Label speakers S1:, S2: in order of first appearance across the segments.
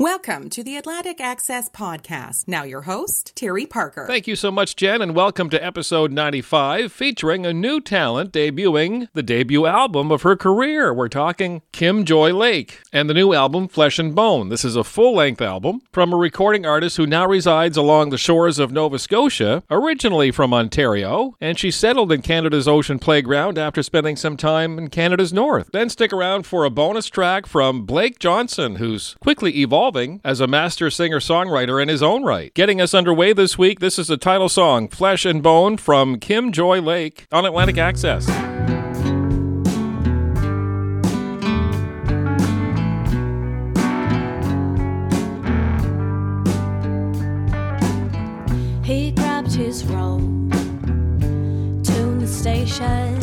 S1: Welcome to the Atlantic Access Podcast. Now, your host, Terry Parker.
S2: Thank you so much, Jen, and welcome to episode 95, featuring a new talent debuting the debut album of her career. We're talking Kim Joy Lake and the new album, Flesh and Bone. This is a full length album from a recording artist who now resides along the shores of Nova Scotia, originally from Ontario, and she settled in Canada's ocean playground after spending some time in Canada's north. Then stick around for a bonus track from Blake Johnson, who's quickly evolving as a master singer songwriter in his own right. Getting us underway this week, this is the title song, Flesh and Bone, from Kim Joy Lake on Atlantic Access.
S3: He grabbed his robe, tuned the station,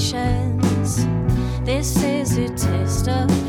S3: patience. This is a test of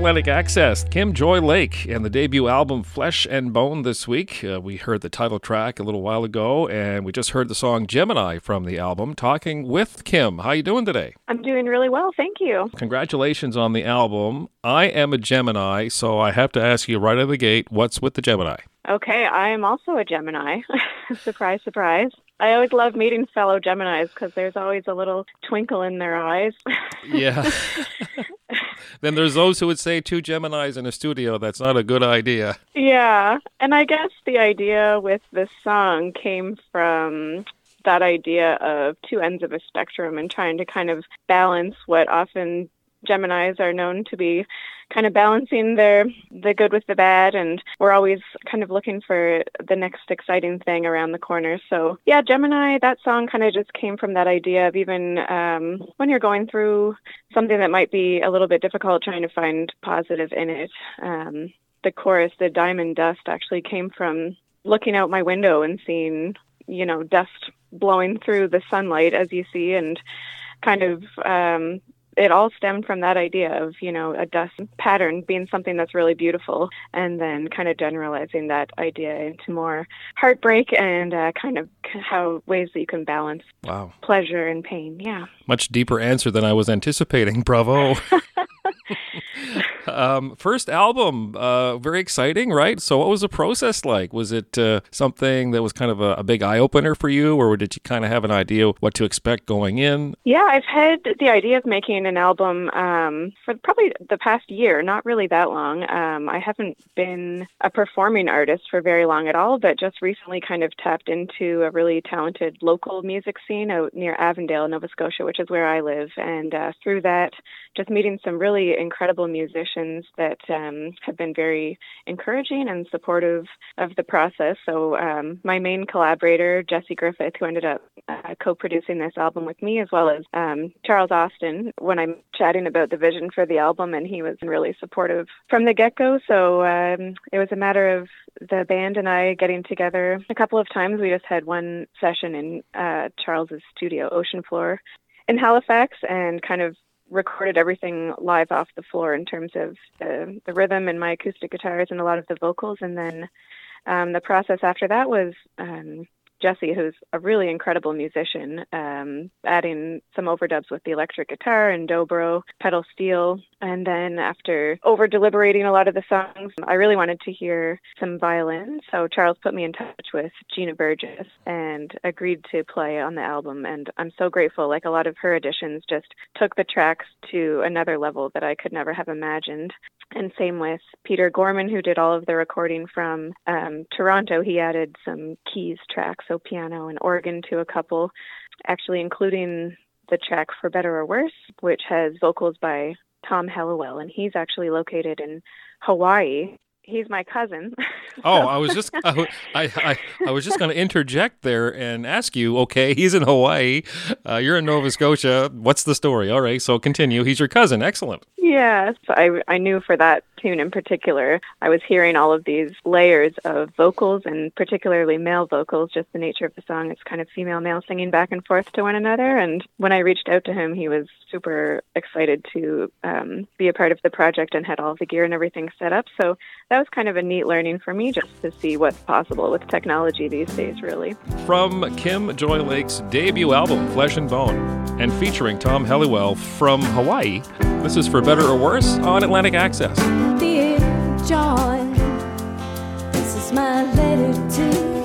S2: Atlantic Access, Kim Joy Lake and the debut album Flesh and Bone this week. Uh, we heard the title track a little while ago, and we just heard the song Gemini from the album. Talking with Kim, how you doing today?
S4: I'm doing really well, thank you.
S2: Congratulations on the album. I am a Gemini, so I have to ask you right out of the gate, what's with the Gemini?
S4: Okay, I am also a Gemini. surprise, surprise. I always love meeting fellow Geminis because there's always a little twinkle in their eyes.
S2: Yeah. then there's those who would say two Geminis in a studio. That's not a good idea.
S4: yeah, and I guess the idea with this song came from that idea of two ends of a spectrum and trying to kind of balance what often Geminis are known to be kind of balancing their the good with the bad and we're always kind of looking for the next exciting thing around the corner. So yeah gemini that song kind of just came from that idea of even um, when you're going through something that might be a little bit difficult trying to find positive in it um, the chorus the diamond dust actually came from looking out my window and seeing you know dust blowing through the sunlight as you see and kind of um, it all stemmed from that idea of you know a dust pattern being something that's really beautiful and then kind of generalizing that idea into more heartbreak and uh, kind of how ways that you can balance
S2: Wow.
S4: pleasure and pain yeah
S2: Much deeper answer than I was anticipating. Bravo. um, first album, uh, very exciting, right? So, what was the process like? Was it uh, something that was kind of a, a big eye opener for you, or did you kind of have an idea what to expect going in?
S4: Yeah, I've had the idea of making an album um, for probably the past year, not really that long. Um, I haven't been a performing artist for very long at all, but just recently kind of tapped into a really talented local music scene out near Avondale, Nova Scotia, which is where I live. And uh, through that, just meeting some really incredible musicians that um, have been very encouraging and supportive of the process. So, um, my main collaborator, Jesse Griffith, who ended up uh, co producing this album with me, as well as um, Charles Austin, when I'm chatting about the vision for the album, and he was really supportive from the get go. So, um, it was a matter of the band and I getting together a couple of times. We just had one session in uh, Charles's studio, Ocean Floor, in Halifax, and kind of recorded everything live off the floor in terms of the, the rhythm and my acoustic guitars and a lot of the vocals. And then um, the process after that was um, Jesse, who's a really incredible musician, um, adding some overdubs with the electric guitar and dobro, pedal steel. And then after over deliberating a lot of the songs, I really wanted to hear some violin. So Charles put me in touch with Gina Burgess and agreed to play on the album. And I'm so grateful. Like a lot of her additions just took the tracks to another level that I could never have imagined. And same with Peter Gorman, who did all of the recording from um, Toronto. He added some keys tracks, so piano and organ to a couple, actually including the track For Better or Worse, which has vocals by Tom Helliwell, and he's actually located in Hawaii. He's my cousin.
S2: oh, I was just I, I, I was just going to interject there and ask you. Okay, he's in Hawaii. Uh, you're in Nova Scotia. What's the story? All right, so continue. He's your cousin. Excellent.
S4: Yes, I I knew for that tune in particular, I was hearing all of these layers of vocals and particularly male vocals, just the nature of the song. It's kind of female male singing back and forth to one another. And when I reached out to him, he was super excited to um, be a part of the project and had all the gear and everything set up. So that was kind of a neat learning for me just to see what's possible with technology these days, really.
S2: From Kim Joy Lake's debut album, Flesh and Bone, and featuring Tom Helliwell from Hawaii, this is For Better or Worse on Atlantic Access.
S3: John, this is my letter to you.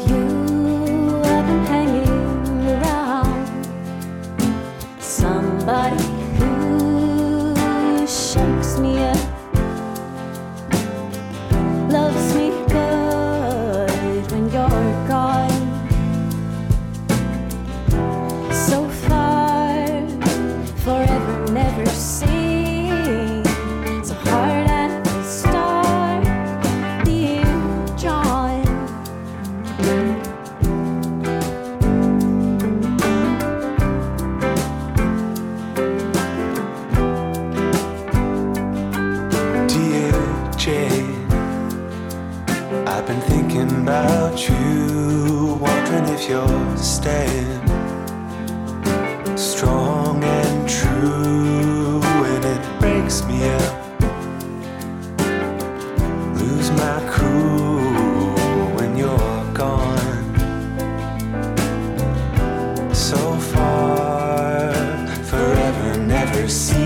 S3: Forever,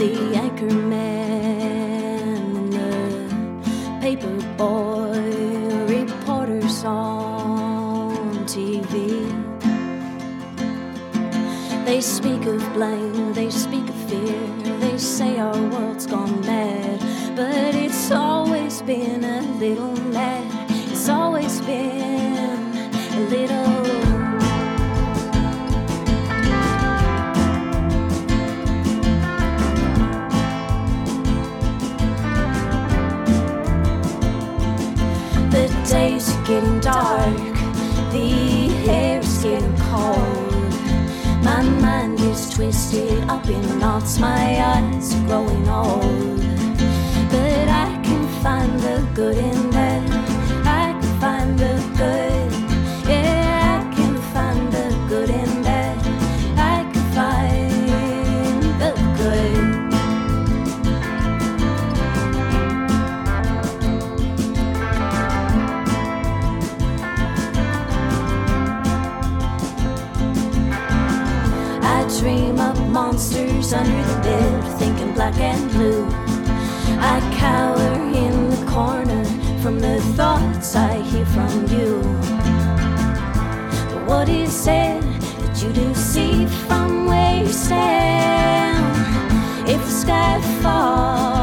S3: The anchor man and the paper boy, reporters on TV. They speak of blame, they speak of fear, they say our world's gone mad. But it's always been a little getting dark, the air is getting cold. My mind is twisted up in knots, my eyes are growing old. But I can find the good in that, dream up monsters under the bed, thinking black and blue. I cower in the corner from the thoughts I hear from you. But what is it that you do see from where you stand? If the sky falls,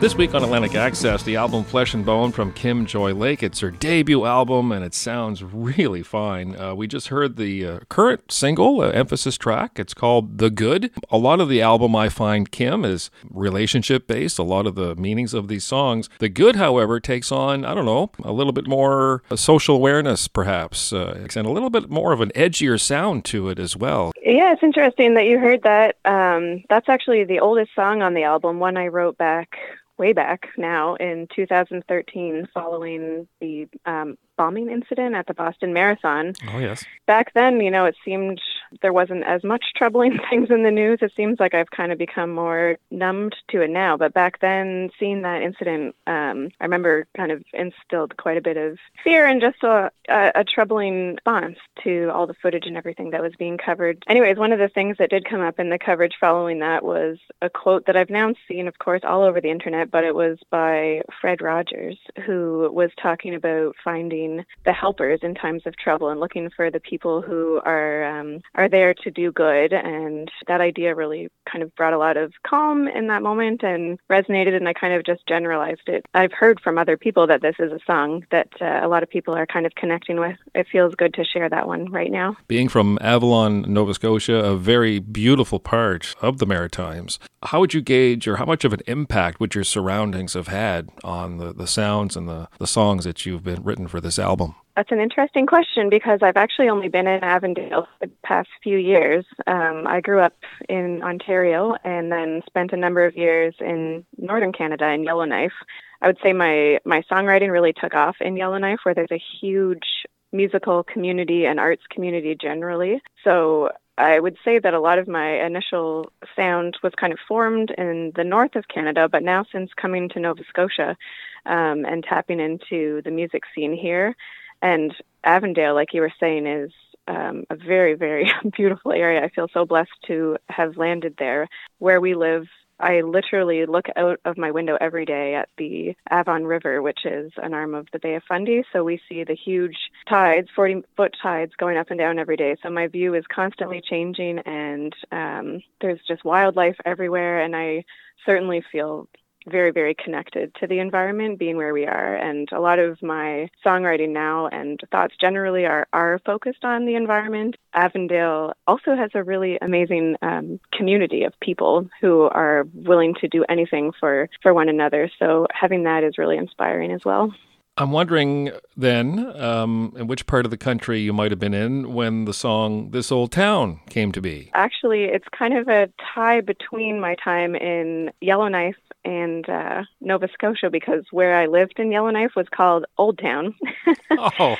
S2: This week on Atlantic Access, the album Flesh and Bone from Kim Joy Lake. It's her debut album and it sounds really fine. Uh, we just heard the uh, current single, uh, emphasis track. It's called The Good. A lot of the album, I find, Kim, is relationship based, a lot of the meanings of these songs. The Good, however, takes on, I don't know, a little bit more uh, social awareness, perhaps, uh, and a little bit more of an edgier sound to it as well.
S4: Yeah, it's interesting that you heard that. Um, that's actually the oldest song on the album, one I wrote back way back now in 2013 following the um, bombing incident at the Boston Marathon.
S2: Oh, yes.
S4: Back then, you know, it seemed there wasn't as much troubling things in the news. It seems like I've kind of become more numbed to it now. But back then, seeing that incident, um, I remember kind of instilled quite a bit of fear and just a, a, a troubling response to all the footage and everything that was being covered. Anyways, one of the things that did come up in the coverage following that was a quote that I've now seen, of course, all over the internet, but it was by Fred Rogers, who was talking about finding the helpers in times of trouble and looking for the people who are um, are there to do good. And that idea really kind of brought a lot of calm in that moment and resonated. And I kind of just generalized it. I've heard from other people that this is a song that uh, a lot of people are kind of connecting with. It feels good to share that one right now.
S2: Being from Avalon, Nova Scotia, a very beautiful part of the Maritimes, how would you gauge or how much of an impact would your surroundings have had on the, the sounds and the, the songs that you've been written for this album?
S4: That's an interesting question because I've actually only been in Avondale for the past few years. Um, I grew up in Ontario and then spent a number of years in northern Canada in Yellowknife. I would say my, my songwriting really took off in Yellowknife, where there's a huge musical community and arts community generally. So I would say that a lot of my initial sound was kind of formed in the north of Canada, but now since coming to Nova Scotia um, and tapping into the music scene here, and Avondale, like you were saying, is um, a very, very beautiful area. I feel so blessed to have landed there. Where we live I literally look out of my window every day at the Avon River, which is an arm of the Bay of Fundy. So we see the huge tides, 40 foot tides going up and down every day. So my view is constantly changing and um, there's just wildlife everywhere. And I certainly feel very, very connected to the environment, being where we are. And a lot of my songwriting now and thoughts generally are, are focused on the environment. Avondale also has a really amazing um, community of people who are willing to do anything for, for one another. So having that is really inspiring as well.
S2: I'm wondering then um, in which part of the country you might have been in when the song This Old Town came to be.
S4: Actually, it's kind of a tie between my time in Yellowknife and uh, Nova Scotia because where I lived in Yellowknife was called Old Town.
S2: oh.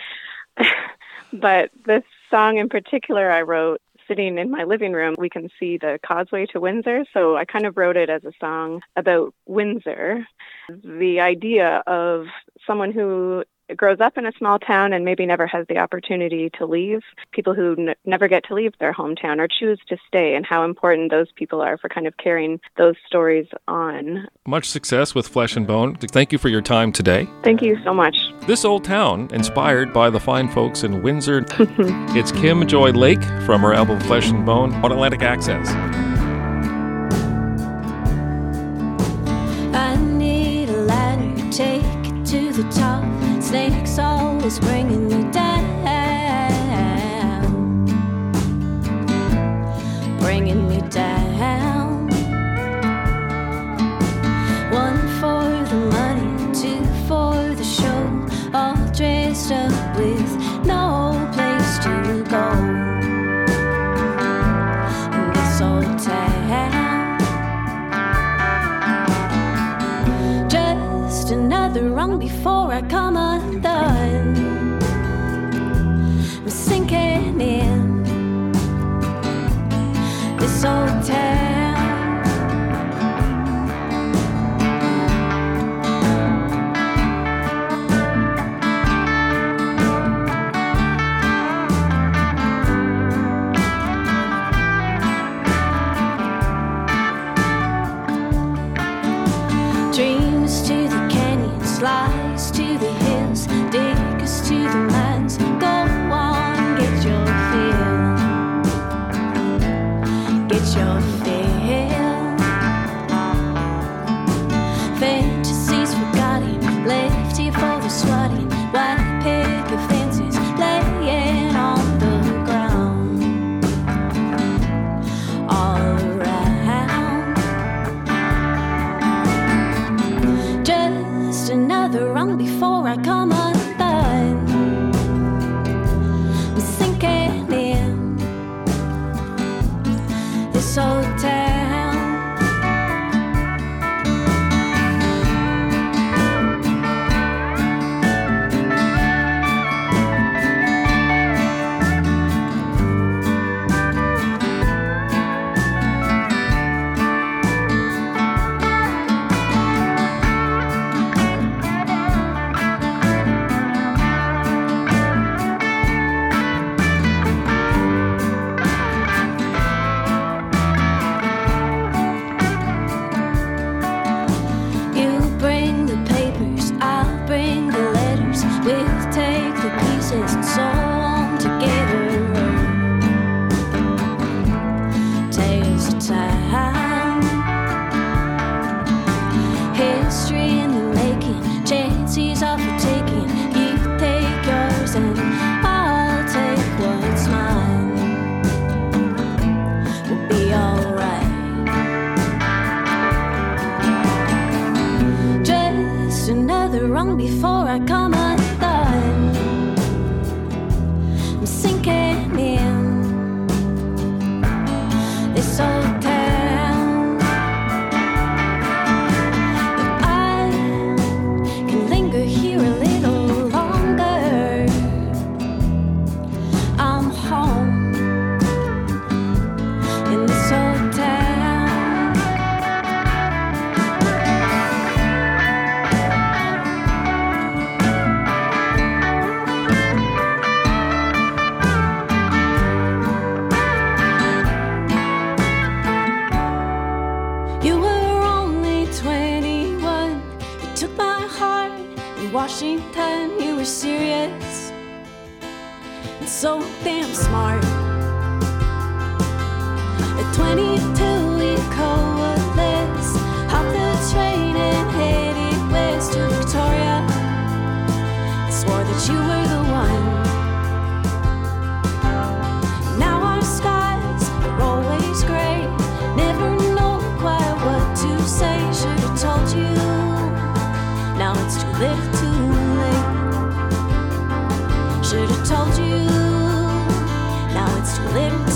S4: but this song in particular I wrote sitting in my living room, we can see the causeway to Windsor. So I kind of wrote it as a song about Windsor. The idea of someone who grows up in a small town and maybe never has the opportunity to leave, people who n- never get to leave their hometown or choose to stay, and how important those people are for kind of carrying those stories on.
S2: Much success with Flesh and Bone. Thank you for your time today.
S4: Thank you so much.
S2: This Old Town, inspired by the fine folks in Windsor. it's Kim Joy Lake from her album Flesh and Bone on Atlantic Access.
S3: Always bringing me down, this old little too late. Should have told you, now it's too little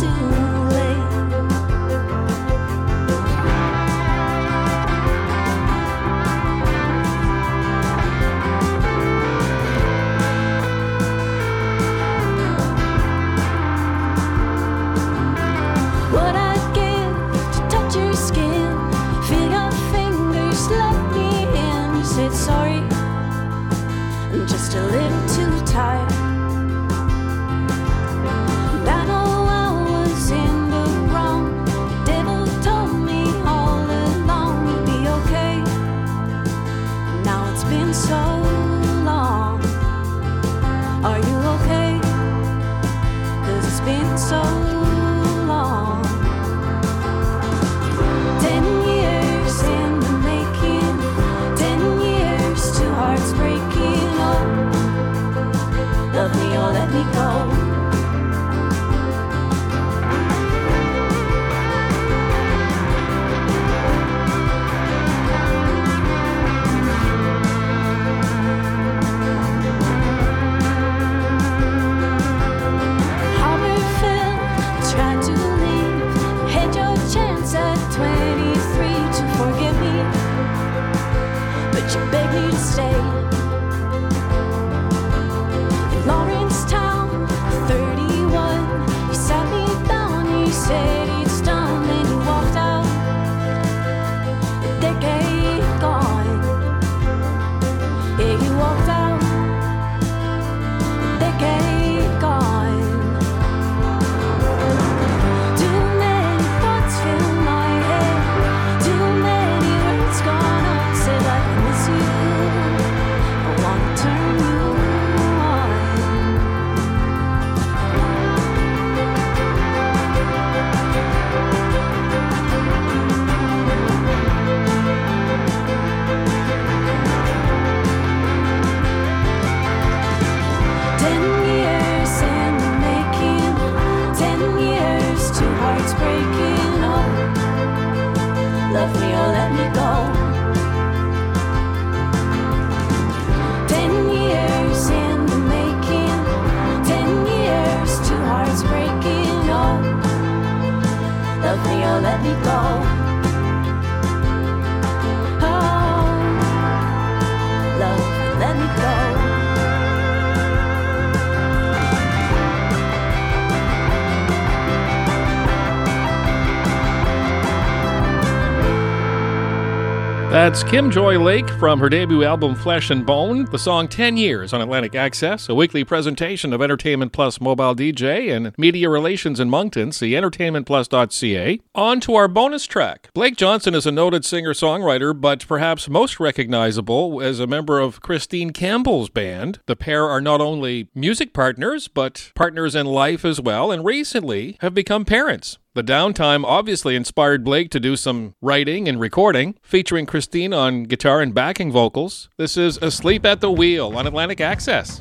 S2: That's Kim Joy Lake from her debut album Flesh and Bone, the song 10 Years on Atlantic Access, a weekly presentation of Entertainment Plus Mobile DJ and Media Relations in Moncton, see entertainmentplus.ca. On to our bonus track. Blake Johnson is a noted singer songwriter, but perhaps most recognizable as a member of Christine Campbell's band. The pair are not only music partners, but partners in life as well, and recently have become parents. The downtime obviously inspired Blake to do some writing and recording, featuring Christine on guitar and backing vocals. This is Asleep at the Wheel on Atlantic Access.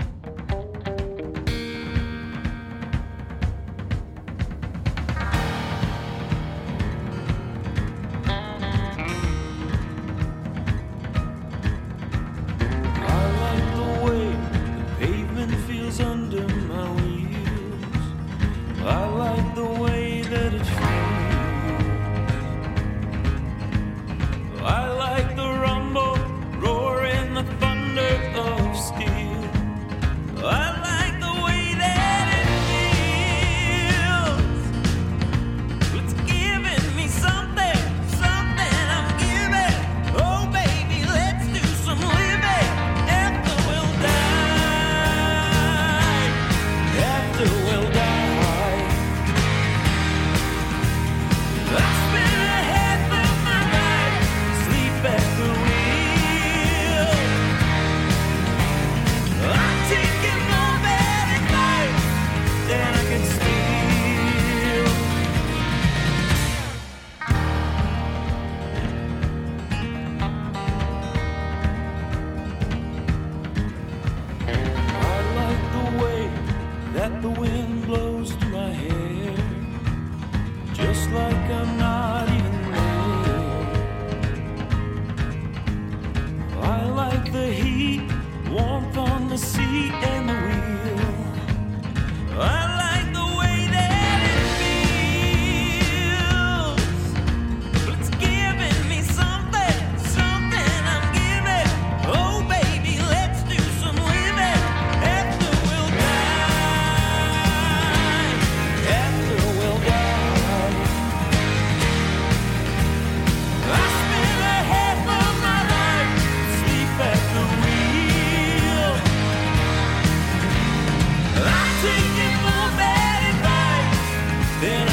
S5: Then I